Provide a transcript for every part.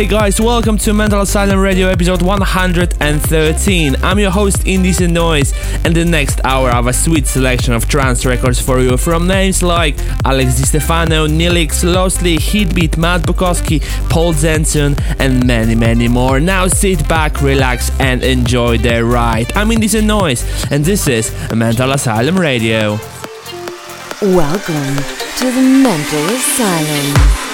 Hey guys, welcome to Mental Asylum Radio episode 113. I'm your host Indecent Noise, and the next hour I have a sweet selection of trance records for you from names like Alex Di Stefano, Nilix, Lostly, Heatbeat, Matt Bukovski, Paul Zenson, and many, many more. Now sit back, relax, and enjoy the ride. I'm Indecent Noise, and this is Mental Asylum Radio. Welcome to the Mental Asylum.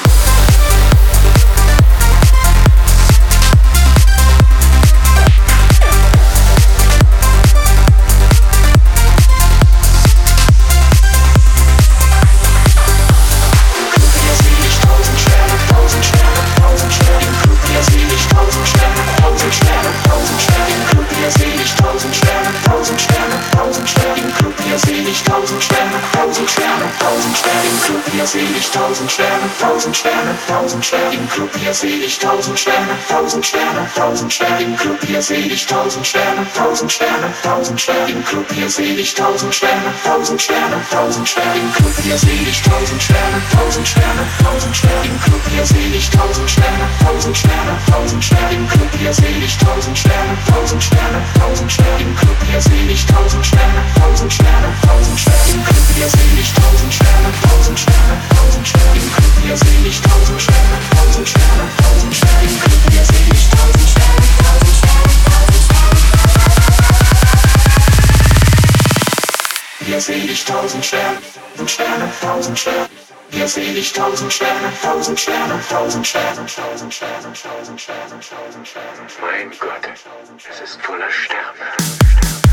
Hier seh ich tausend Sterne, tausend Sterne, tausend Sterne, im Club hier seh ich tausend Sterne, tausend Sterne, tausend Sterne, im Club hier seh ich tausend Sterne, tausend Sterne, tausend Sterne, im Club hier seh ich tausend Sterne, tausend Sterne, tausend Sterne, im Club hier seh ich tausend Sterne, tausend Sterne, tausend Sterne, im Club hier seh ich tausend Sterne, tausend Sterne, tausend Sterne, Club hier seh ich tausend Sterne, tausend Sterne, tausend Sterne, Club hier seh ich tausend Sterne, tausend Sterne, tausend Sterne, Club hier seh ich tausend Sterne, tausend Sterne, Hier seh ich tausend Sterne, tausend Sterne, tausend Sterne. Hier seh ich tausend Sterne, tausend Sterne, tausend Sterne, tausend Sterne, tausend Sterne, tausend Sterne. Mein Gott, es ist voller Sterne.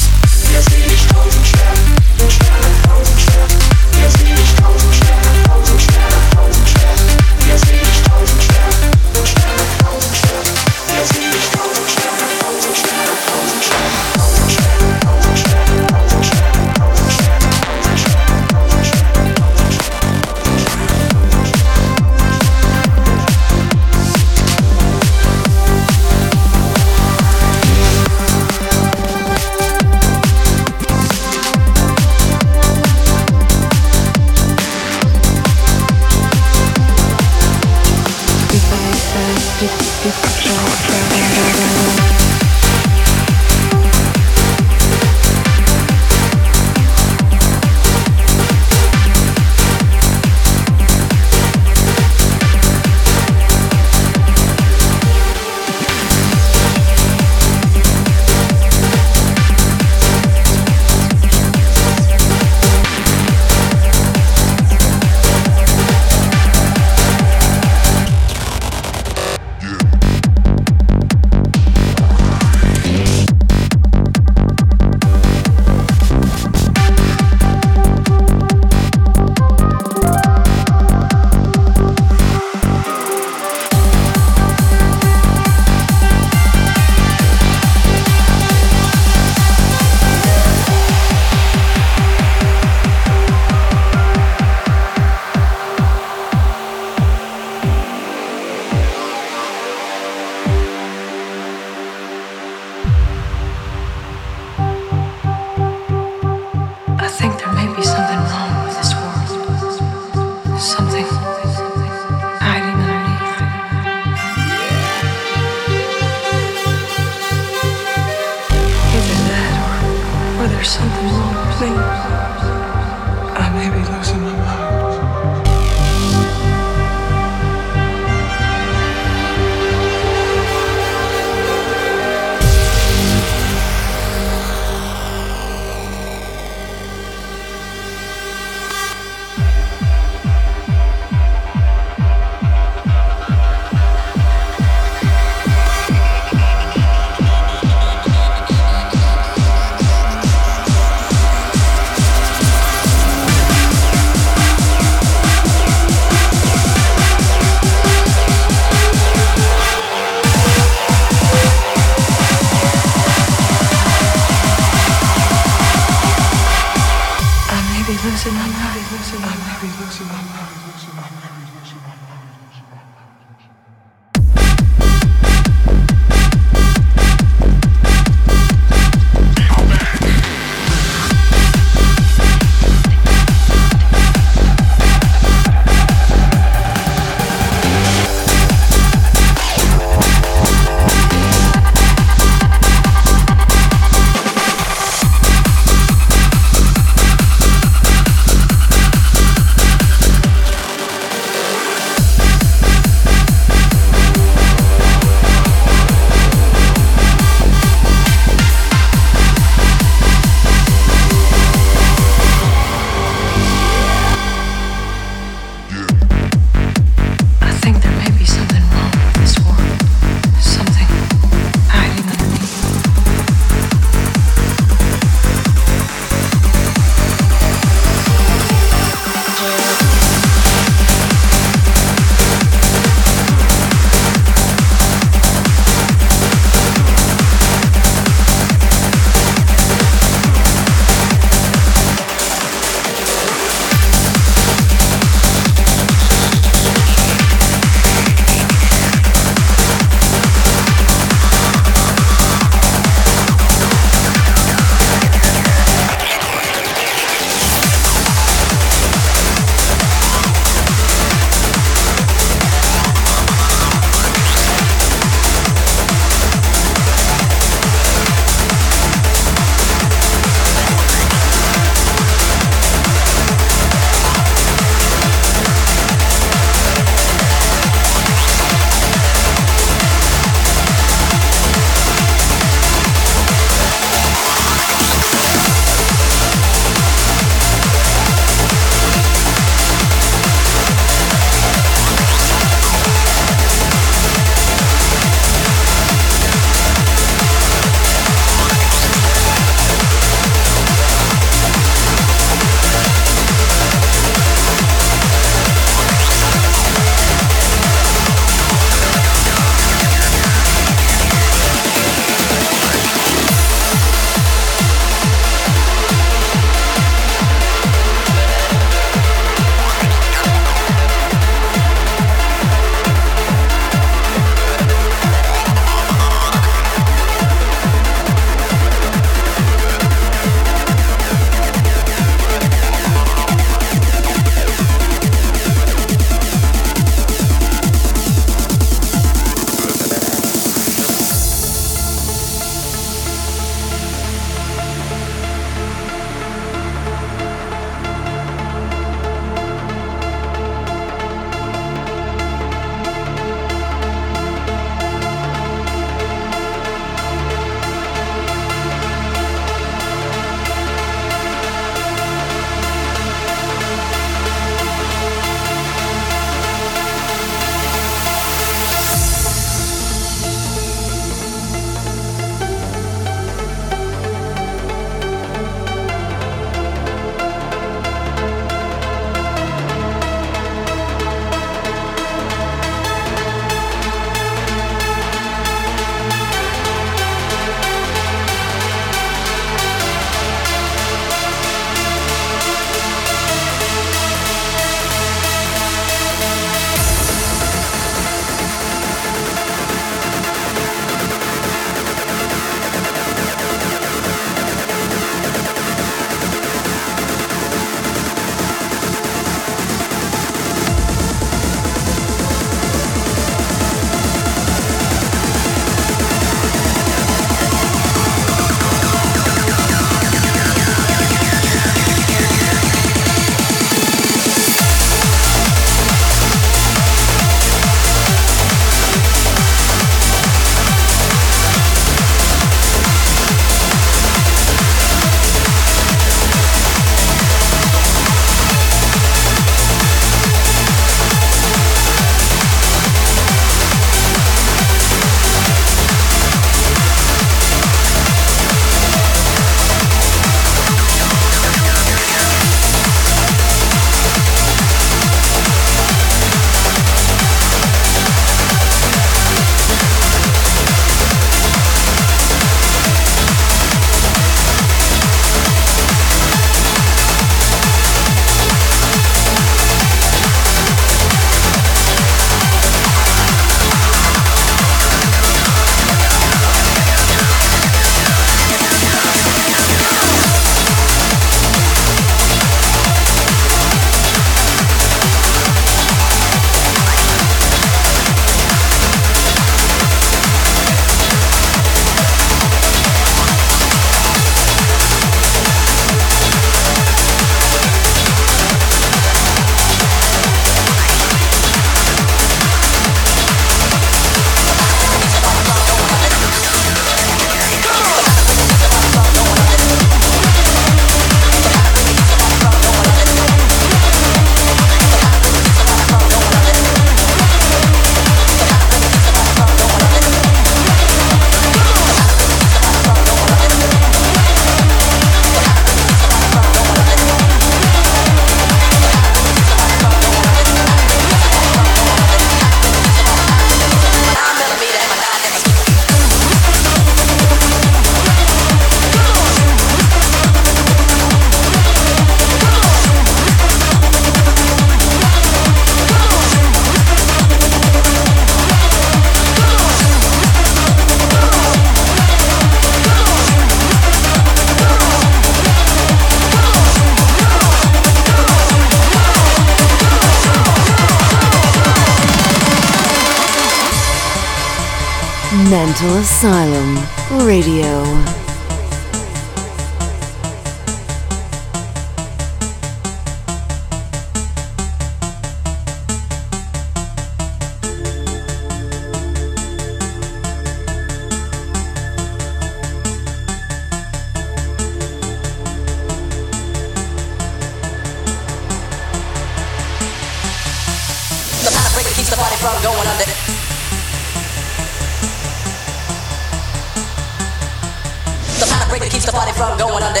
breaker keeps the party from going under.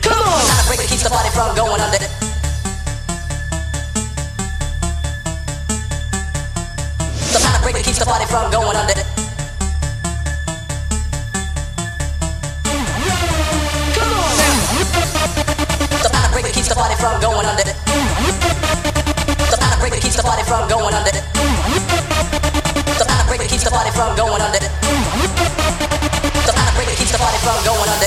Come on! Sonic breaker keeps the party from going under. The keeps the party from going under. Come on! The sonic breaker keeps the party from going under. The keeps the party from going under. The breaker keeps the party from going under. The panic keeps the party from going under.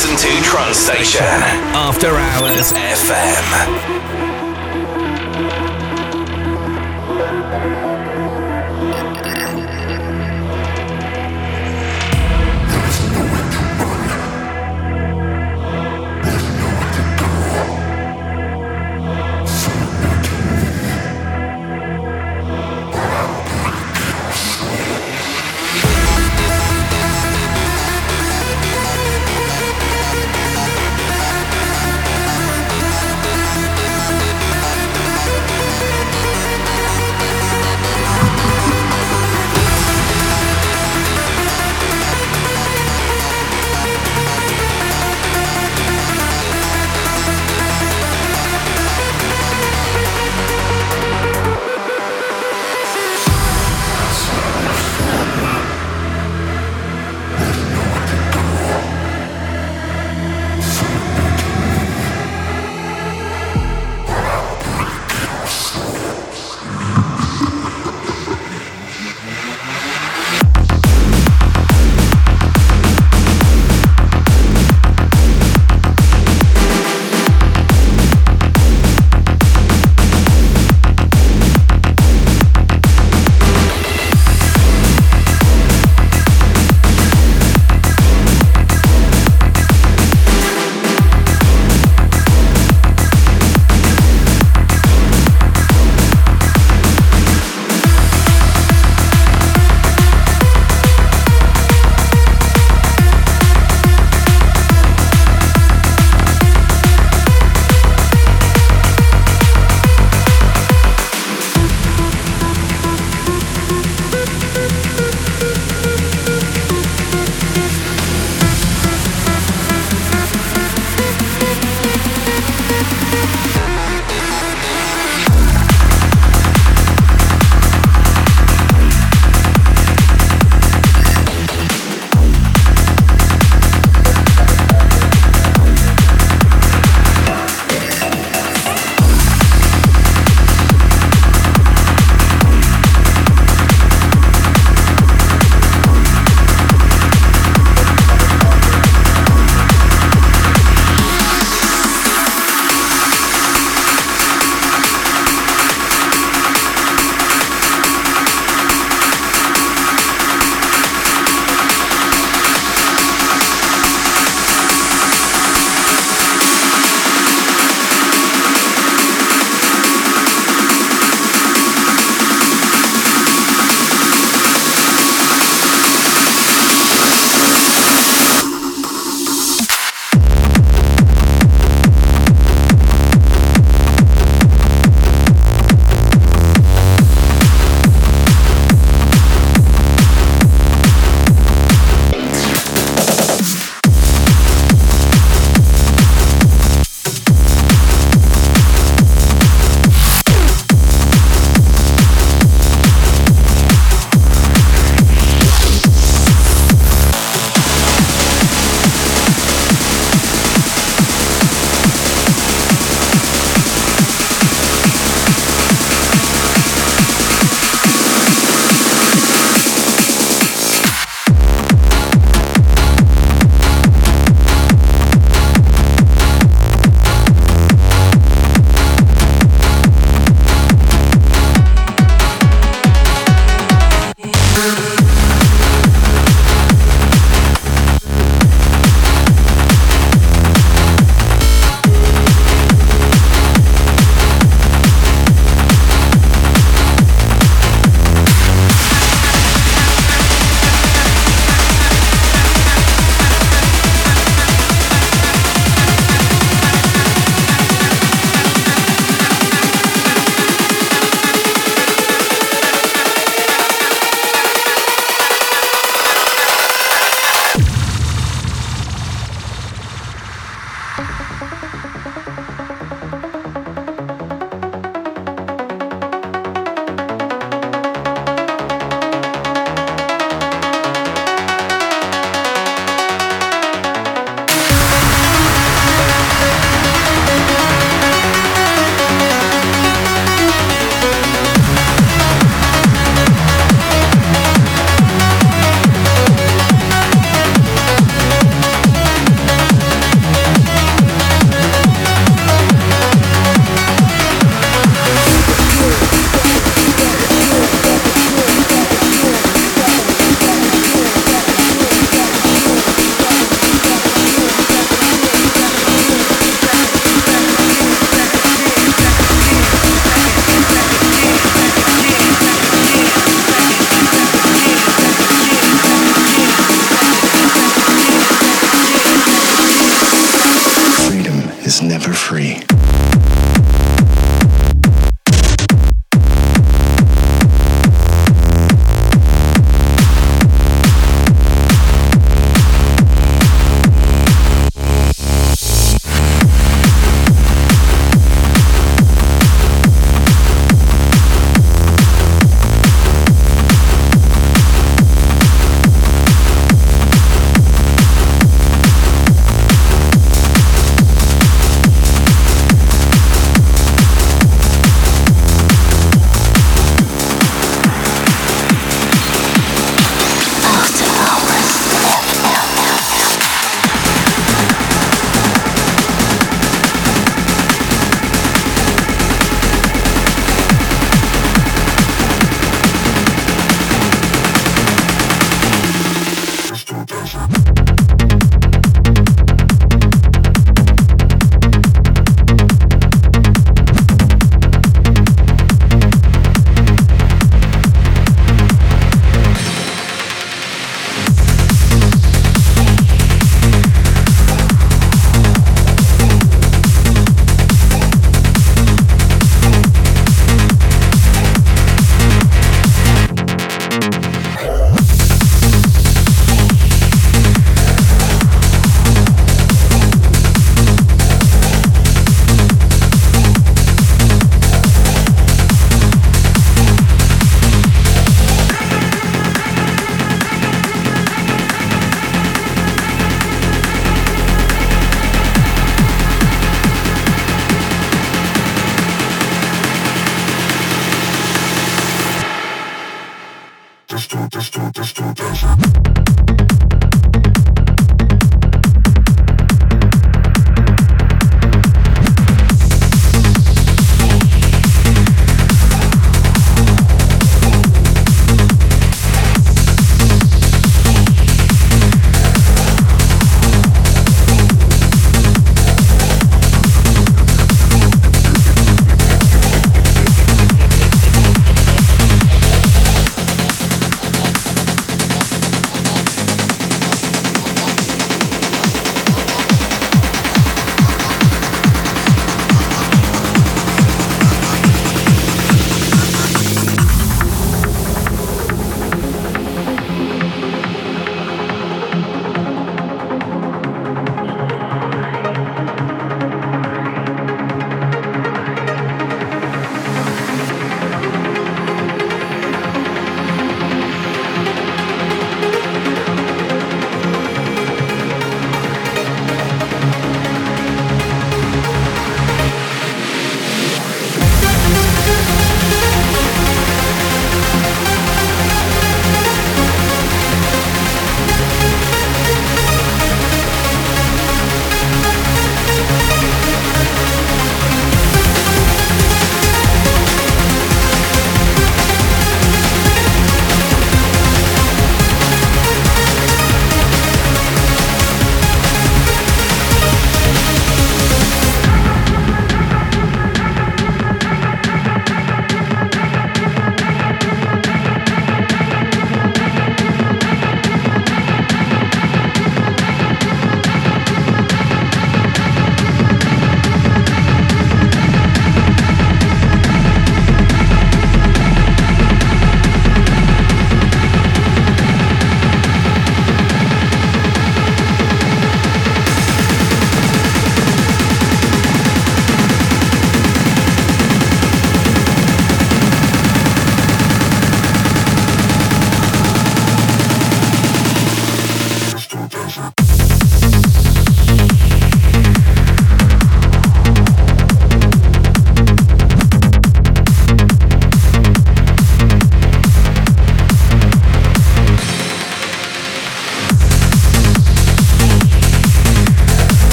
Most listened to trance station. After Hours FM. frutas todas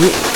Rick.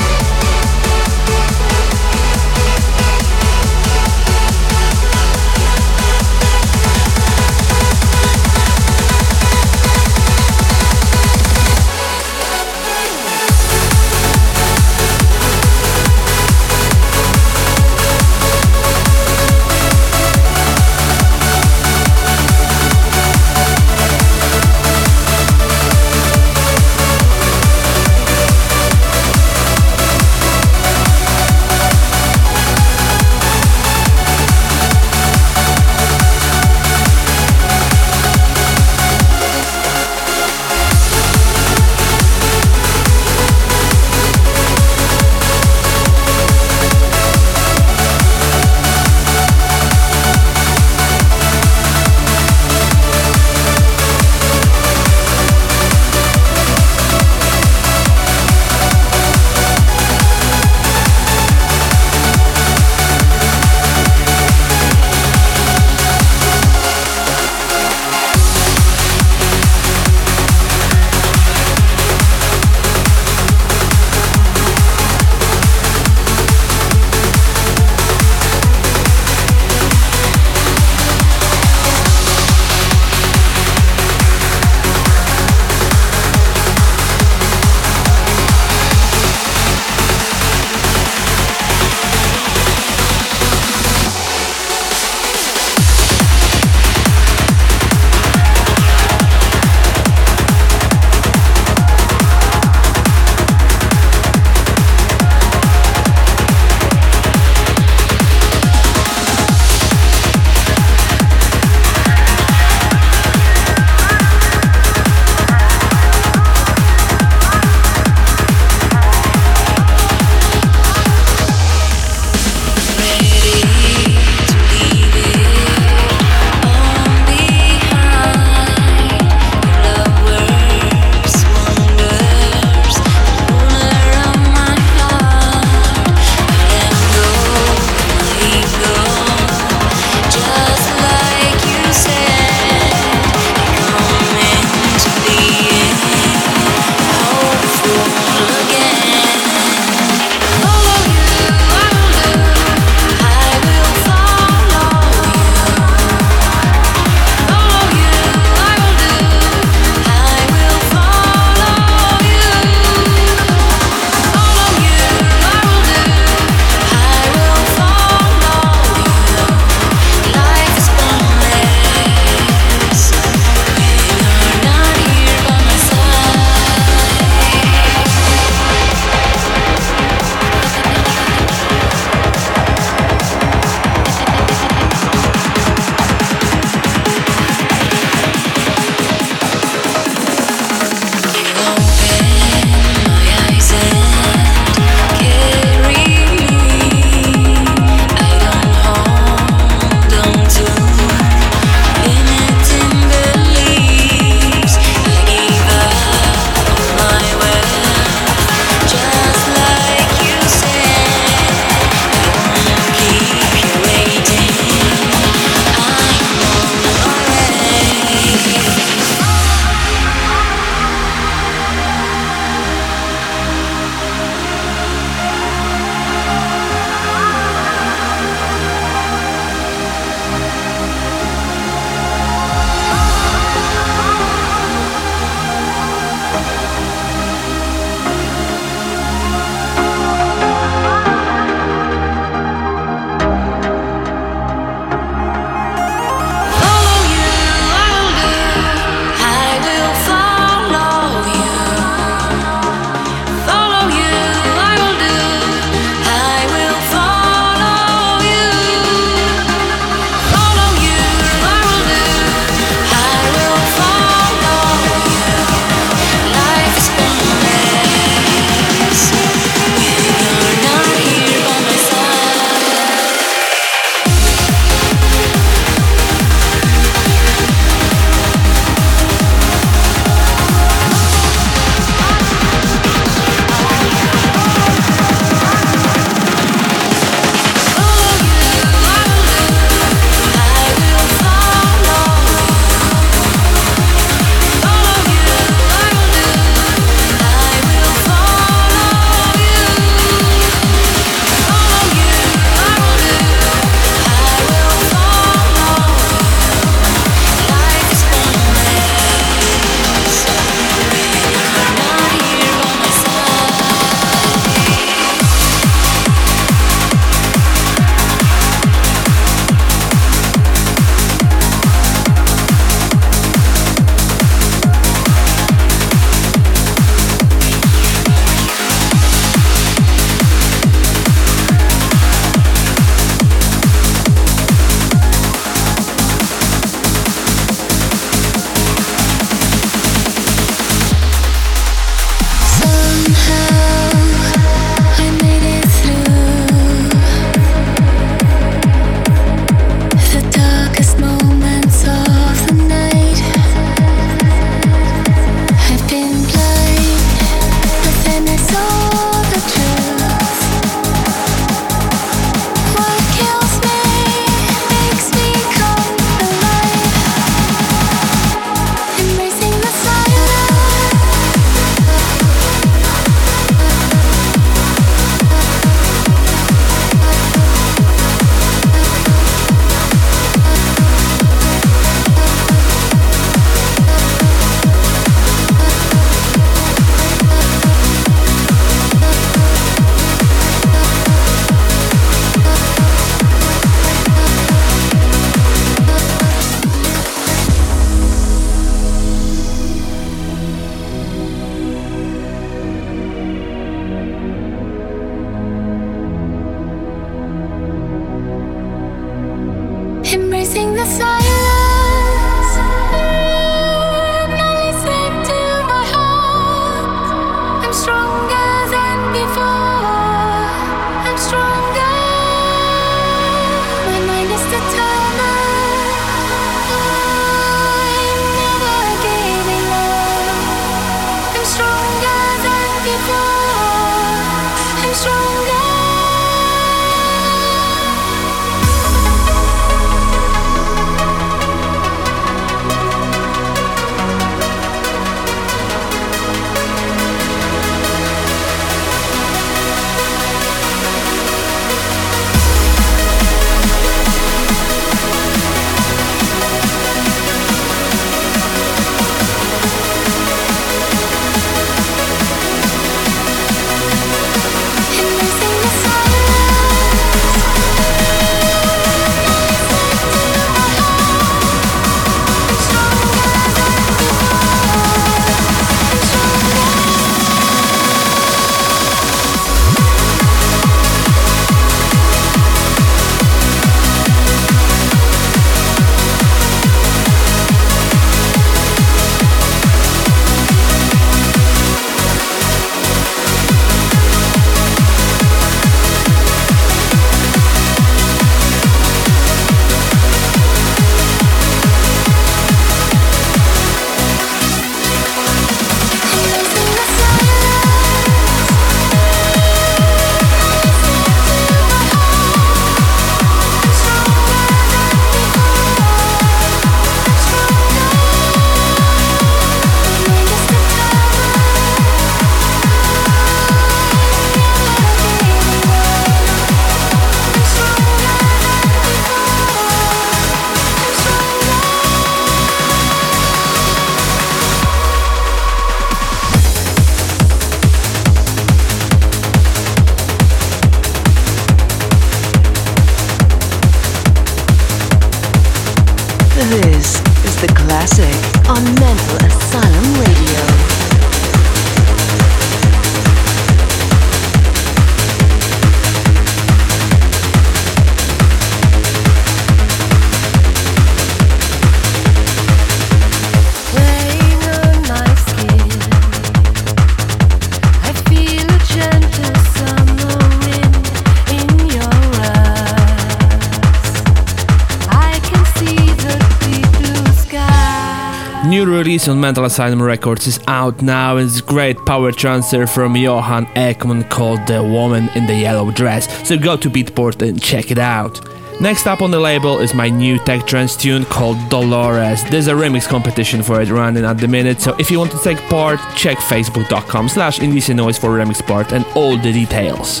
Release on Mental Asylum Records is out now. It's a great power transfer from Johan Ekman called The Woman in the Yellow Dress. So go to Beatport and check it out. Next up on the label is my new tech trance tune called Dolores. There's a remix competition for it running at the minute, so if you want to take part, check facebook.com slash Noise for remix part and all the details.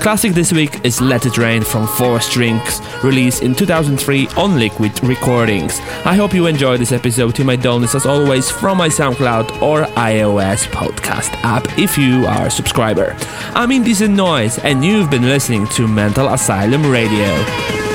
Classic this week is Let It Rain from Four Strings, released in 2003 on Liquid Recordings. I hope you enjoyed this episode to my downloads as always from my SoundCloud or iOS podcast app if you are a subscriber. I'm Indecent Noise and you've been listening to Mental Asylum Radio.